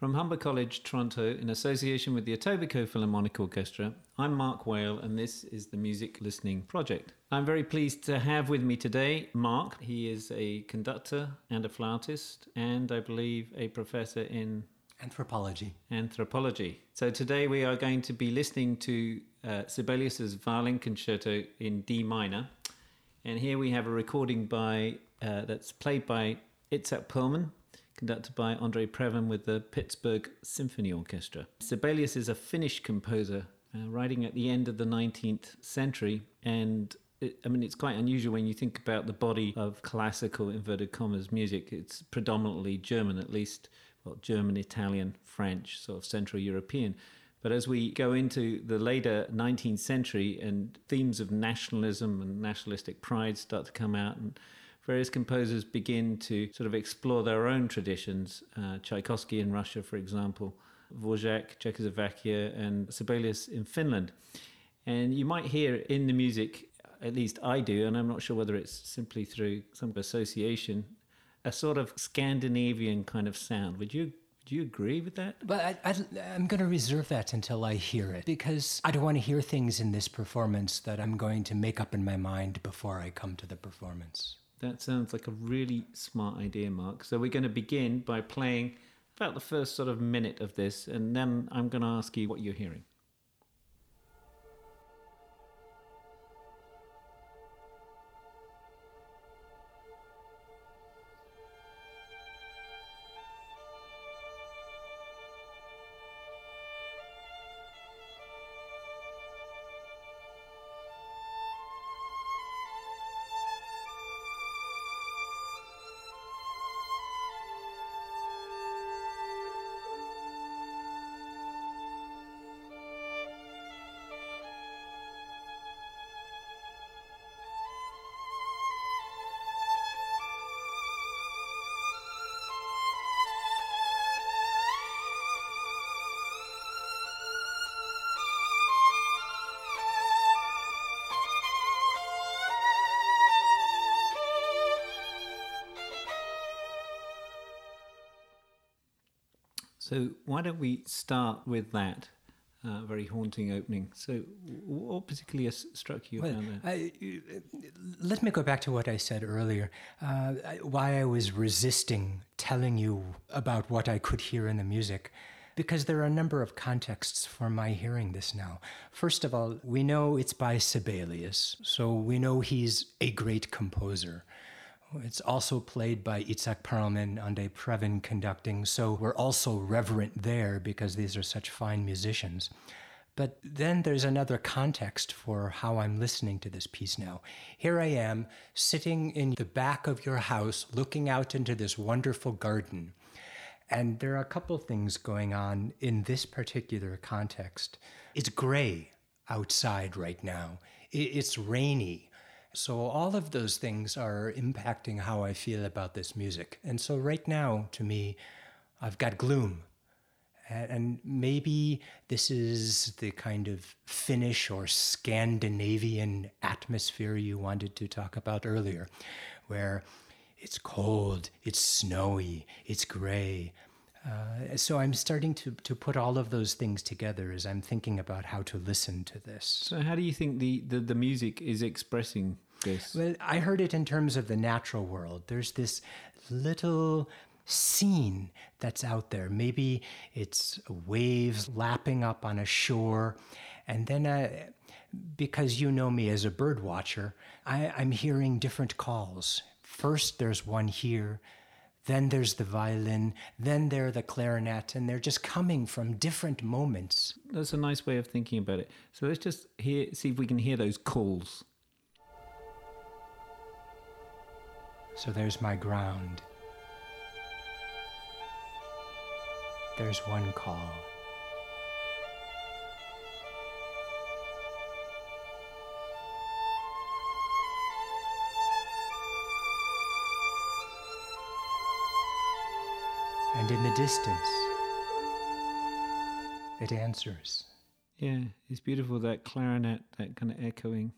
From Humber College, Toronto, in association with the Etobicoke Philharmonic Orchestra, I'm Mark Whale, and this is the Music Listening Project. I'm very pleased to have with me today Mark. He is a conductor and a flautist, and I believe a professor in Anthropology. Anthropology. So today we are going to be listening to uh, Sibelius's Violin Concerto in D minor, and here we have a recording by uh, that's played by Itzhak Perlman, conducted by Andre Previn with the Pittsburgh Symphony Orchestra. Sibelius is a Finnish composer, uh, writing at the end of the 19th century, and it, I mean, it's quite unusual when you think about the body of classical, inverted commas, music. It's predominantly German, at least, well, German, Italian, French, sort of Central European. But as we go into the later 19th century and themes of nationalism and nationalistic pride start to come out, and various composers begin to sort of explore their own traditions. Uh, Tchaikovsky in Russia, for example, Dvorak, Czechoslovakia, and Sibelius in Finland. And you might hear in the music, at least I do, and I'm not sure whether it's simply through some association, a sort of Scandinavian kind of sound. Would you do you agree with that? But I, am going to reserve that until I hear it because I don't want to hear things in this performance that I'm going to make up in my mind before I come to the performance. That sounds like a really smart idea, Mark. So we're going to begin by playing about the first sort of minute of this, and then I'm going to ask you what you're hearing. So why don't we start with that? Uh, very haunting opening. So, what particularly struck you well, I, let me go back to what I said earlier. Uh, why I was resisting telling you about what I could hear in the music. Because there are a number of contexts for my hearing this now. First of all, we know it's by Sibelius, so we know he's a great composer. It's also played by Itzhak Perlman, Andre Previn conducting, so we're also reverent there because these are such fine musicians. But then there's another context for how I'm listening to this piece now. Here I am, sitting in the back of your house, looking out into this wonderful garden. And there are a couple things going on in this particular context. It's gray outside right now, it's rainy. So, all of those things are impacting how I feel about this music. And so, right now, to me, I've got gloom. And maybe this is the kind of Finnish or Scandinavian atmosphere you wanted to talk about earlier, where it's cold, it's snowy, it's gray. Uh, so I'm starting to, to put all of those things together as I'm thinking about how to listen to this. So how do you think the, the, the music is expressing this? Well, I heard it in terms of the natural world. There's this little scene that's out there. Maybe it's waves lapping up on a shore. And then, uh, because you know me as a bird watcher, I, I'm hearing different calls. First, there's one here. Then there's the violin, then there's the clarinet, and they're just coming from different moments. That's a nice way of thinking about it. So let's just hear, see if we can hear those calls. So there's my ground. There's one call. And in the distance, it answers. Yeah, it's beautiful that clarinet, that kind of echoing.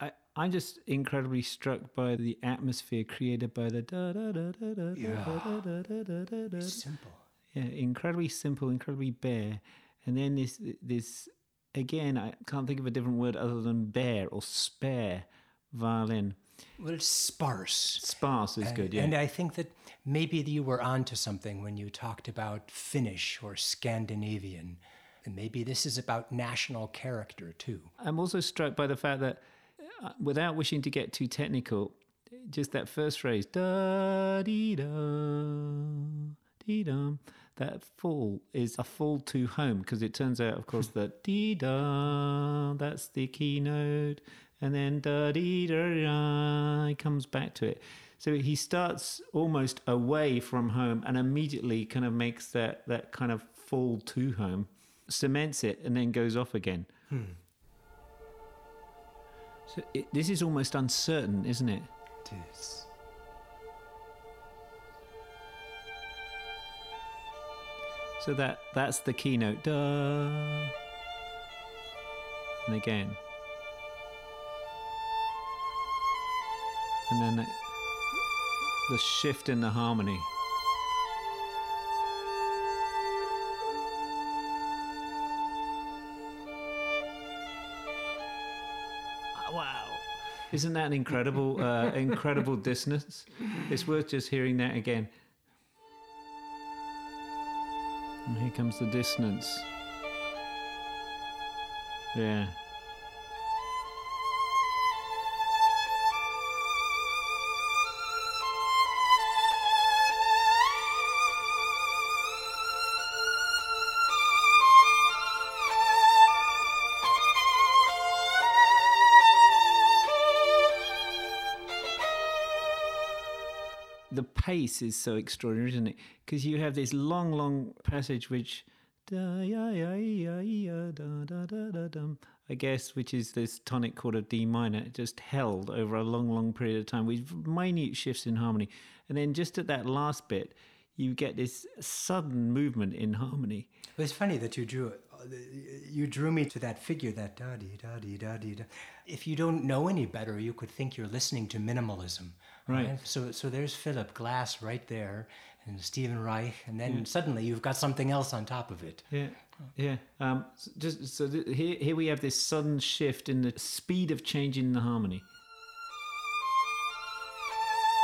I, I'm just incredibly struck by the atmosphere created by the da da da da da yeah. da da da da da. It's simple. yeah, incredibly simple, incredibly bare, and then this this again, I can't think of a different word other than bare or spare violin. Well, it's sparse. Sparse is good, yeah. And I think that maybe you were onto something when you talked about Finnish or Scandinavian. And maybe this is about national character too. I'm also struck by the fact that, uh, without wishing to get too technical, just that first phrase, da dee da, dee dum, that fall is a fall to home because it turns out, of course, that dee da, that's the keynote, and then da dee da, he comes back to it. So he starts almost away from home and immediately kind of makes that, that kind of fall to home, cements it, and then goes off again. Hmm. So it, this is almost uncertain, isn't it? It is. So that that's the keynote. Da. And again. And then the, shift in the harmony. Ah, Wow. Isn't that an incredible, uh, incredible dissonance? It's worth just hearing that again. And here comes the dissonance. Yeah. The pace is so extraordinary, isn't it? Because you have this long, long passage which, I guess, which is this tonic chord of D minor, just held over a long, long period of time with minute shifts in harmony. And then just at that last bit, you get this sudden movement in harmony. Well, it's funny that you drew uh, you drew me to that figure that da dee da dee da dee da. If you don't know any better, you could think you're listening to minimalism. Right. So so there's Philip Glass right there, and Stephen Reich, and then suddenly you've got something else on top of it. Yeah, yeah. Um, just so th- here, here we have this sudden shift in the speed of change in the harmony.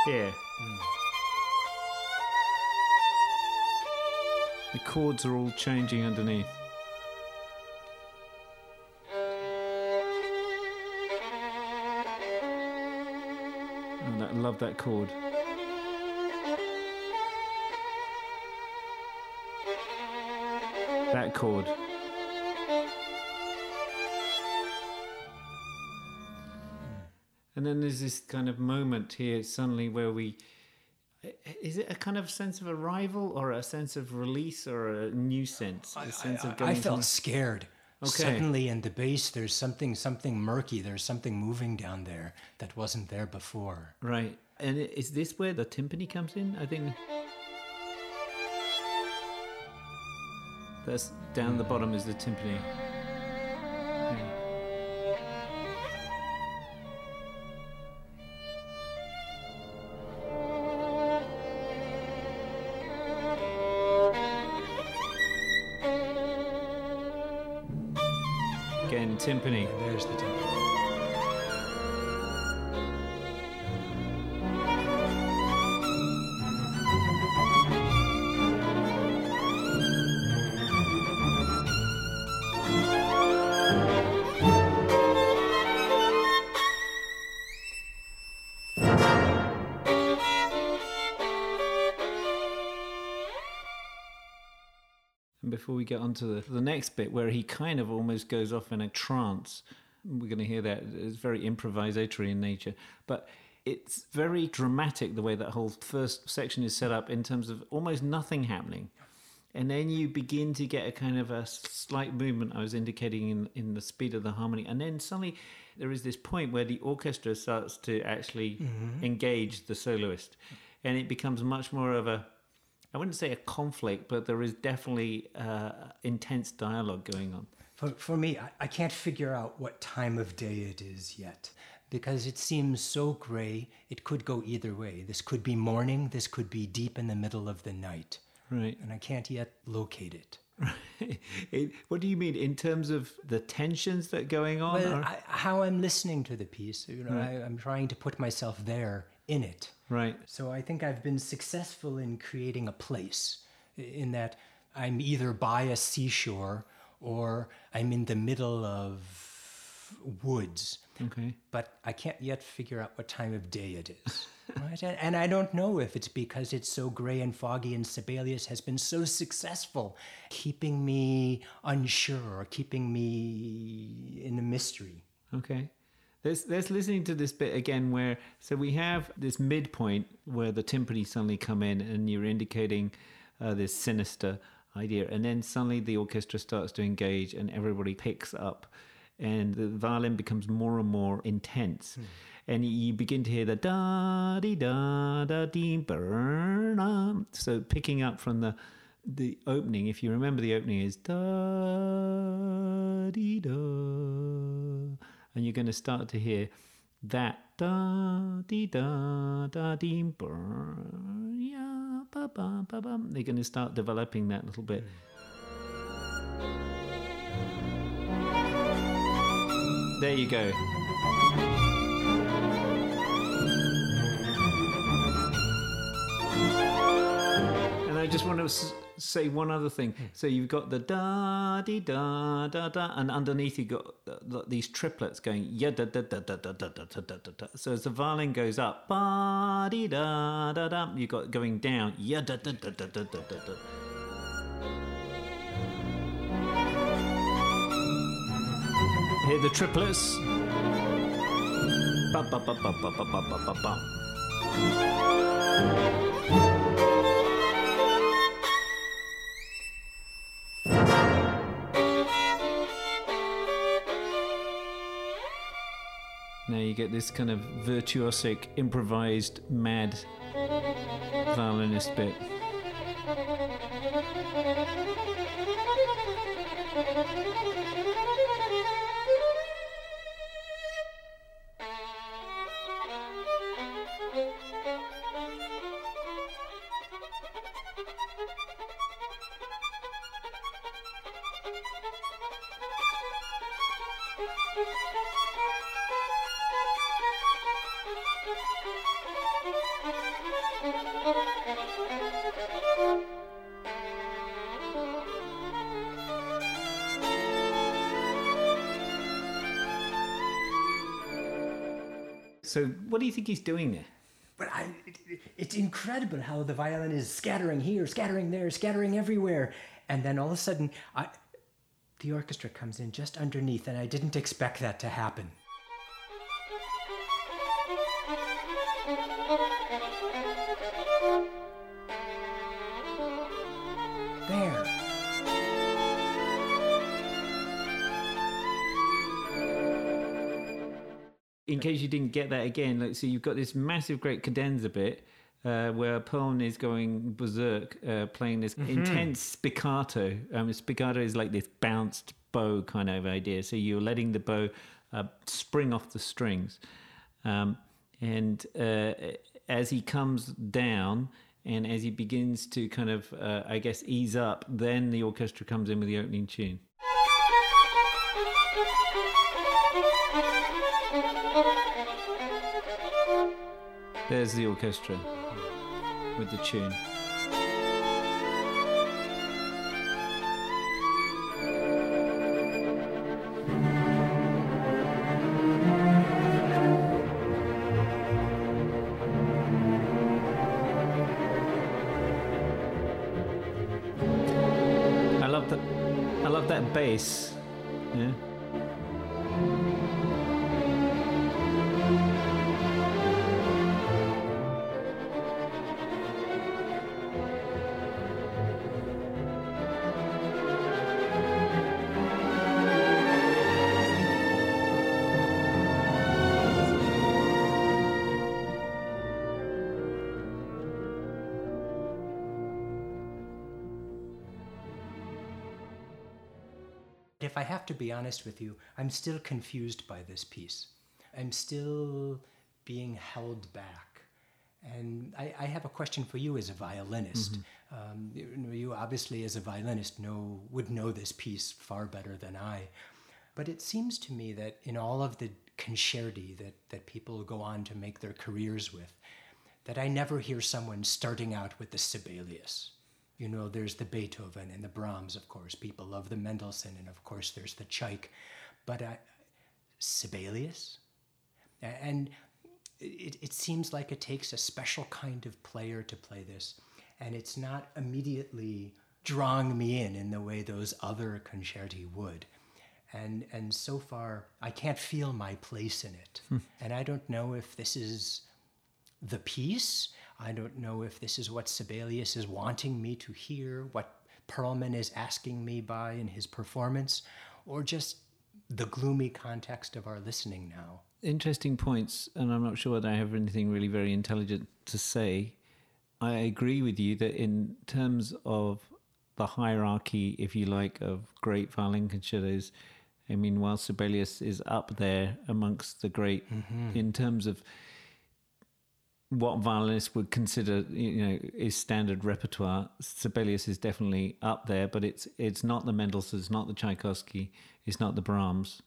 Yeah. Here. The chords are all changing underneath. Love that chord. That chord. And then there's this kind of moment here suddenly where we. Is it a kind of sense of arrival or a sense of release or a new sense? A sense of I going felt from- scared. Okay. Suddenly in the bass, there's something something murky. There's something moving down there that wasn't there before. Right. And is this where the timpani comes in? I think. That's down the bottom is the timpani. Timpani. And there's the timpani. Get on to the, the next bit, where he kind of almost goes off in a trance, we're going to hear that. It's very improvisatory in nature. But it's very dramatic the way that whole first section is set up in terms of almost nothing happening. And then you begin to get a kind of a slight movement I was indicating in, in the speed of the harmony. And then suddenly there is this point where the orchestra starts to actually mm-hmm. engage the soloist. And it becomes much more of a, I wouldn't say a conflict, but there is definitely uh, intense dialogue going on. For, for me, I, I can't figure out what time of day it is yet because it seems so gray. It could go either way. This could be morning, this could be deep in the middle of the night. Right. and I can't yet locate it. It- what do you mean in terms of the tensions that are going on? Well, I, how I'm listening to the piece, you know, I, I'm trying to put myself there in it. right. So I think I've been successful in creating a place in that I'm either by a seashore or I'm in the middle of woods. Okay. But I can't yet figure out what time of day it is. right? And, I don't know if it's because it's so gray and foggy and Sibelius has been so successful keeping me unsure or keeping me in a mystery. Okay. Let's, let's listening to this bit again where so we have this midpoint where the timpani suddenly come in and you're indicating uh, this sinister idea. And then suddenly the orchestra starts to engage and everybody picks up and the violin becomes more and more intense. And you begin to hear the da dee da da dee burn so picking up from the the opening if you remember the opening is da dee da and you're going to start to hear that da dee da da dee brr, ba ba ba ba. They're going to start developing that little bit. There you go. And I just want to say one other thing. So you've got the da dee da da da, and underneath you got uh, th- these triplets going yeah da da da da da da da da da da. So as the violin goes up, ba dee da da da, you got going down yeah da da da da da da da. da. Hear the triplets. Ba ba ba ba ba ba ba ba ba Now you get this kind of virtuosic, improvised, mad violinist bit. What do you think he's doing there? But I, it, it's incredible how the violin is scattering here, scattering there, scattering everywhere. And then all of a sudden, I, the orchestra comes in just underneath, and I didn't expect that to happen. In case you didn't get that again, like so you've got this massive great cadenza bit uh, where Perlman is going berserk, uh, playing this intense spiccato. Um, spiccato is like this bounced bow kind of idea. So you're letting the bow uh, spring off the strings, um, and uh, as he comes down. And as he begins to kind of, uh, I guess, ease up, then the orchestra comes in with the opening tune. There's the orchestra with the tune. I love that. I love that bass. If I have to be honest with you, I'm still confused by this piece. I'm still being held back. And I, I, have a question for you as a violinist. Mm-hmm. Um, you, you, obviously, as a violinist, know would know this piece far better than I. But it seems to me that in all of the concerti that, that people go on to make their careers with, that I never hear someone starting out with the Sibelius. You know, there's the Beethoven and the Brahms, of course. People love the Mendelssohn, and of course, there's the Tchaik. But uh, Sibelius? And it, it seems like it takes a special kind of player to play this. And it's not immediately drawing me in in the way those other concerti would. And, and so far, I can't feel my place in it. Hmm. And I don't know if this is the piece. I don't know if this is what Sibelius is wanting me to hear, what Perlman is asking me by in his performance, or just the gloomy context of our listening now. Interesting points, and I'm not sure that I have anything really very intelligent to say. I agree with you that in terms of the hierarchy, if you like, of great violin concertos, I mean, while Sibelius is up there amongst the great mm-hmm. in terms of what violinists would consider, you know, is standard repertoire. Sibelius is definitely up there, but it's it's not the Mendelssohn, it's not the Tchaikovsky, it's not the Brahms.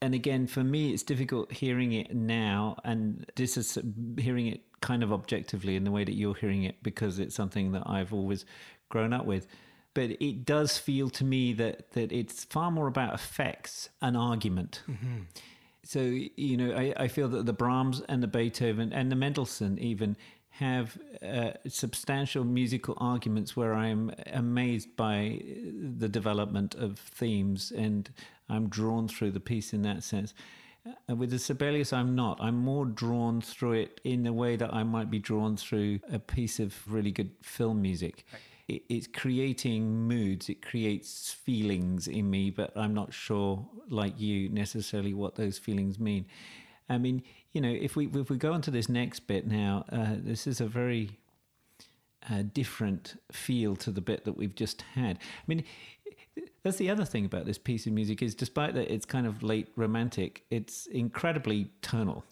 And again, for me, it's difficult hearing it now and this is hearing it kind of objectively in the way that you're hearing it because it's something that I've always grown up with. But it does feel to me that that it's far more about effects and argument. Mm-hmm so you know I, I feel that the Brahms and the Beethoven and the Mendelssohn even have uh, substantial musical arguments where I'm amazed by the development of themes and I'm drawn through the piece in that sense. Uh, with the Sibelius, I'm not. I'm more drawn through it in the way that I might be drawn through a piece of really good film music. Right it, it's creating moods, it creates feelings in me, but I'm not sure, like you, necessarily what those feelings mean. I mean, you know, if we if we go on to this next bit now, uh, this is a very uh, different feel to the bit that we've just had. I mean, that's the other thing about this piece of music is, despite that it's kind of late romantic, it's incredibly tonal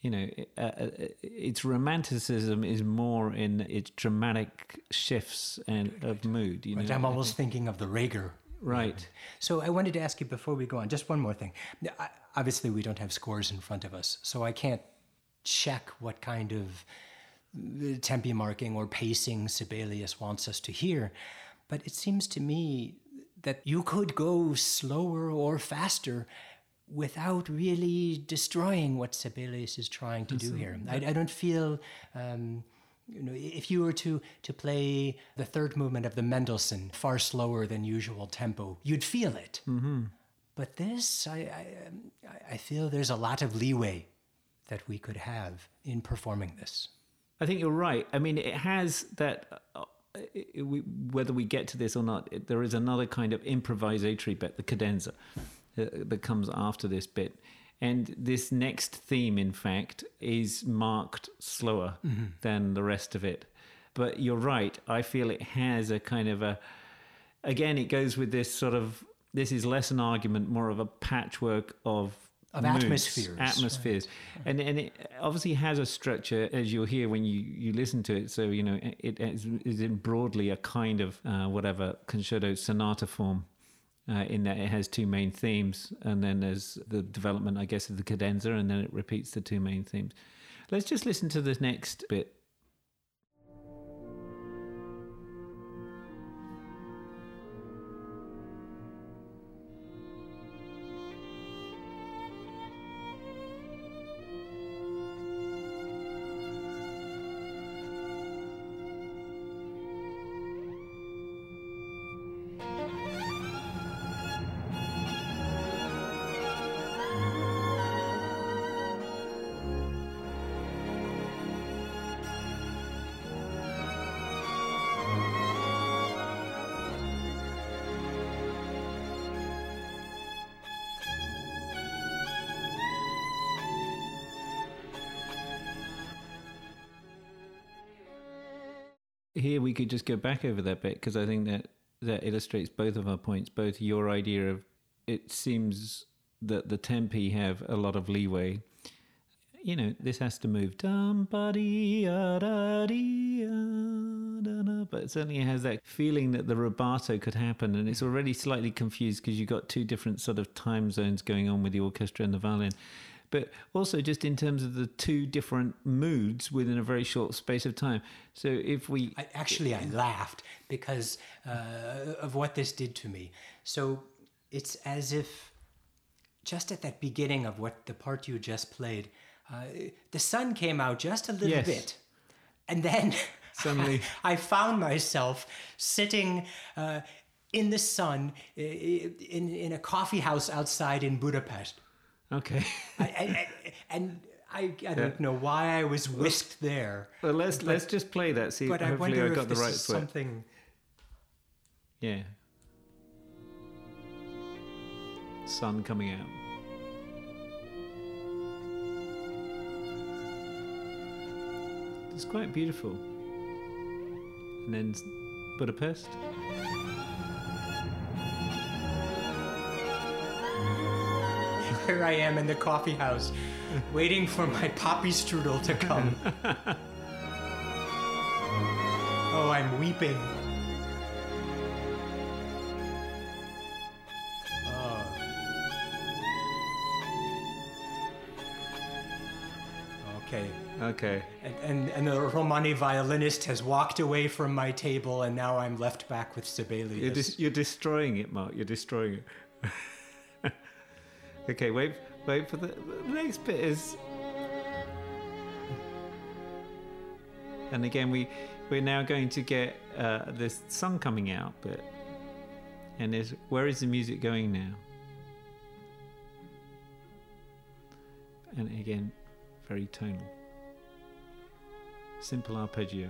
you know, uh, uh, its romanticism is more in its dramatic shifts and of mood. You right. know, I'm almost thinking of the Reger. Right. So I wanted to ask you before we go on, just one more thing. Obviously, we don't have scores in front of us, so I can't check what kind of uh, tempi marking or pacing Sibelius wants us to hear. But it seems to me that you could go slower or faster without really destroying what Sibelius is trying to do here. I, I don't feel. Um, you know, if you were to to play the third movement of the Mendelssohn far slower than usual tempo, you'd feel it. Mm-hmm. But this, I, I, I feel there's a lot of leeway that we could have in performing this. I think you're right. I mean, it has that. Uh, it, we, whether we get to this or not, it, there is another kind of improvisatory bit, the cadenza that comes after this bit. And this next theme, in fact, is marked slower mm-hmm. than the rest of it. But you're right. I feel it has a kind of a. Again, it goes with this sort of. This is less an argument, more of a patchwork of of moods, atmospheres. Atmospheres, right. and and it obviously has a structure, as you'll hear when you you listen to it. So you know it is, is in broadly a kind of uh, whatever concerto sonata form uh, in that it has two main themes, and then there's the development, I guess, of the cadenza, and then it repeats the two main themes. Let's just listen to the next bit here we could just go back over that bit because I think that that illustrates both of our points. Both your idea of it seems that the tempi have a lot of leeway you know, this has to move. But it certainly has that feeling that the rubato could happen. And it's already slightly confused because you've got two different sort of time zones going on with the orchestra and the violin. But also just in terms of the two different moods within a very short space of time. So if we. I, actually, I laughed because uh, of what this did to me. So it's as if just at that beginning of what the part you just played, uh, the sun came out just a little Yes. bit. And then Suddenly- I, found myself sitting uh, in the sun in, in a coffee house outside in Budapest. Okay. I, I, I- and I, I don't know why I was whisked there. well, let's, let's just play that. See, But I hopefully wonder I got if the right is foot. something. Yeah. Sun coming out. It's quite beautiful. And then Budapest. Here I am in the coffee house, waiting for my poppy strudel to come. oh, I'm weeping. Oh. Okay. Okay. And, and, and the Romani violinist has walked away from my table, and now I'm left back with Sibelius. You're, dis- you're destroying it, Mark. You're destroying it. okay, wait, wait for the, the next bit is. And again, we we're now going to get uh, this song coming out, but and is where is the music going now? And again, very tonal. Simple arpeggio.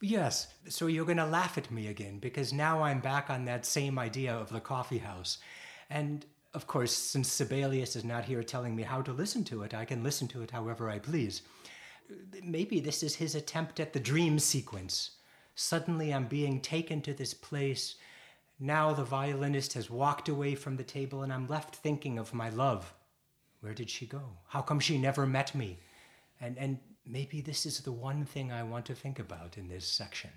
Yes, so you're going to laugh at me again because now I'm back on that same idea of the coffee house. And of course, since Sibelius is not here telling me how to listen to it, I can listen to it however I please. Maybe this is his attempt at the dream sequence. Suddenly I'm being taken to this place. Now the violinist has walked away from the table and I'm left thinking of my love. Where did she go? How come she never met me? And, and maybe this is the one thing I want to think about in this section.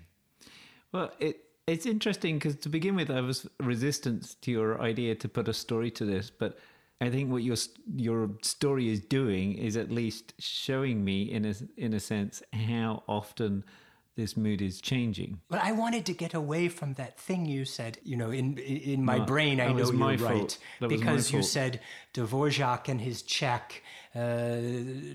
Well, it it's interesting because to begin with, I was resistant to your idea to put a story to this, but I think what your your story is doing is at least showing me, in a in a sense, how often this mood is changing. But I wanted to get away from that thing you said. You know, in in my No, brain, I know you're right. Because you said Dvorak and his Czech, uh,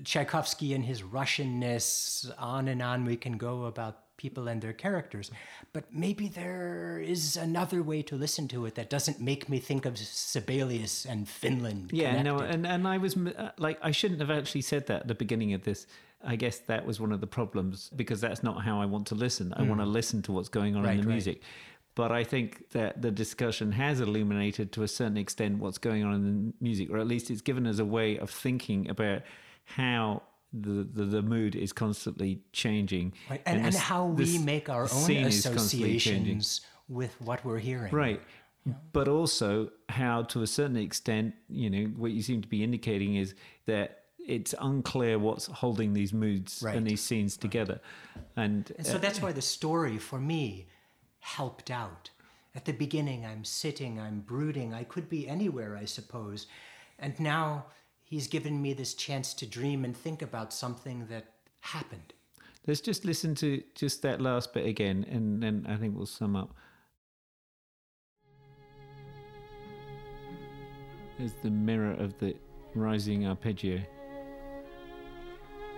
Tchaikovsky and his Russianness. On and on we can go about people and their characters. But maybe there is another way to listen to it that doesn't make me think of Sibelius and Finland. Yeah, no, connected. and and I was uh, like, I shouldn't have actually said that at the beginning of this. I guess that was one of the problems because that's not how I want to listen. I want to listen to what's going on. Right, in the right. But I think that the discussion has illuminated to a certain extent what's going on in the music, or at least it's given us a way of thinking about how the the, the mood is constantly changing, Right, And, and this- how we make our own scene is constantly changing. associations with what we're hearing. Right. But also how, to a certain extent, you know, what you seem to be indicating is that it's unclear what's holding these moods Right. and these scenes together. And, And so uh, that's why the story for me helped out. At the beginning, I'm sitting, I'm brooding, I could be anywhere, I suppose. And now he's given me this chance to dream and think about something that happened. let's just listen to just that last bit again, and then I think we'll sum up. There's the mirror of the rising arpeggio.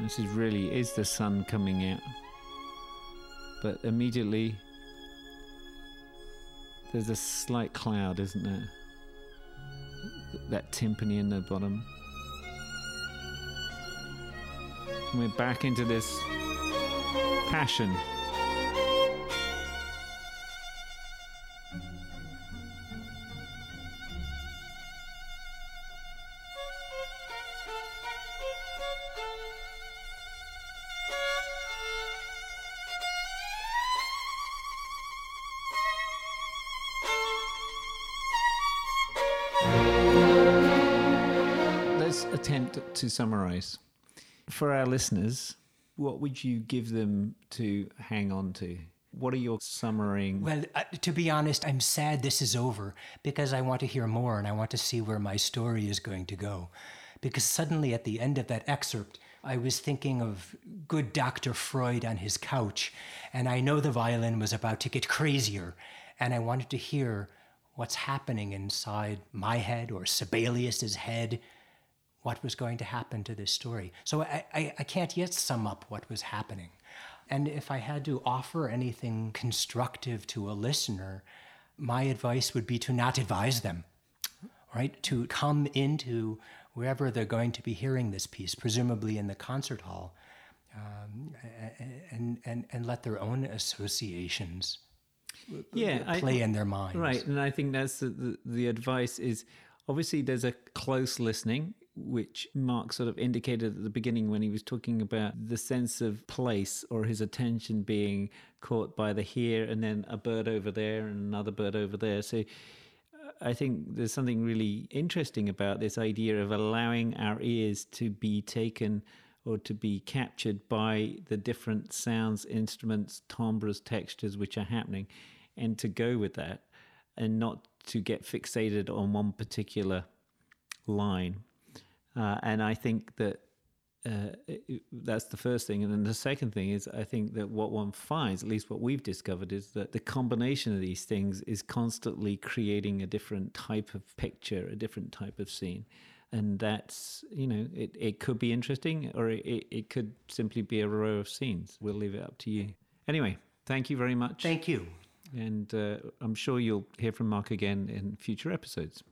This is really is the sun coming out. but immediately there's a slight cloud, isn't there? That timpani in the bottom. And we're back into this passion. To summarize. For our listeners, what would you give them to hang on to? What are your summarizing? Well, uh, to be honest, I'm sad this is over because I want to hear more and I want to see where my story is going to go. Because suddenly at the end of that excerpt, I was thinking of good Dr. Freud on his couch, and I know the violin was about to get crazier, and I wanted to hear what's happening inside my head or Sibelius's head, what was going to happen to this story. So I, I, I can't yet sum up what was happening. And if I had to offer anything constructive to a listener, my advice would be to not advise them, right? To come into wherever they're going to be hearing this piece, presumably in the concert hall, um, and, and, and let their own associations yeah, play I, in their minds. Right, and I think that's the, the, the advice is obviously there's a close listening which Mark sort of indicated at the beginning when he was talking about the sense of place or his attention being caught by the here and then a bird over there and another bird over there. So uh, I think there's something really interesting about this idea of allowing our ears to be taken or to be captured by the different sounds, instruments, timbres, textures which are happening, and to go with that and not to get fixated on one particular line. Uh, and I think that uh, it, that's the first thing. And then the second thing is, I think that what one finds, at least what we've discovered, is that the combination of these things is constantly creating a different type of picture, a different type of scene. And that's, you know, it, it could be interesting or it, it could simply be a row of scenes. We'll leave it up to you. Anyway, thank you very much. Thank you. And uh, I'm sure you'll hear from Mark again in future episodes.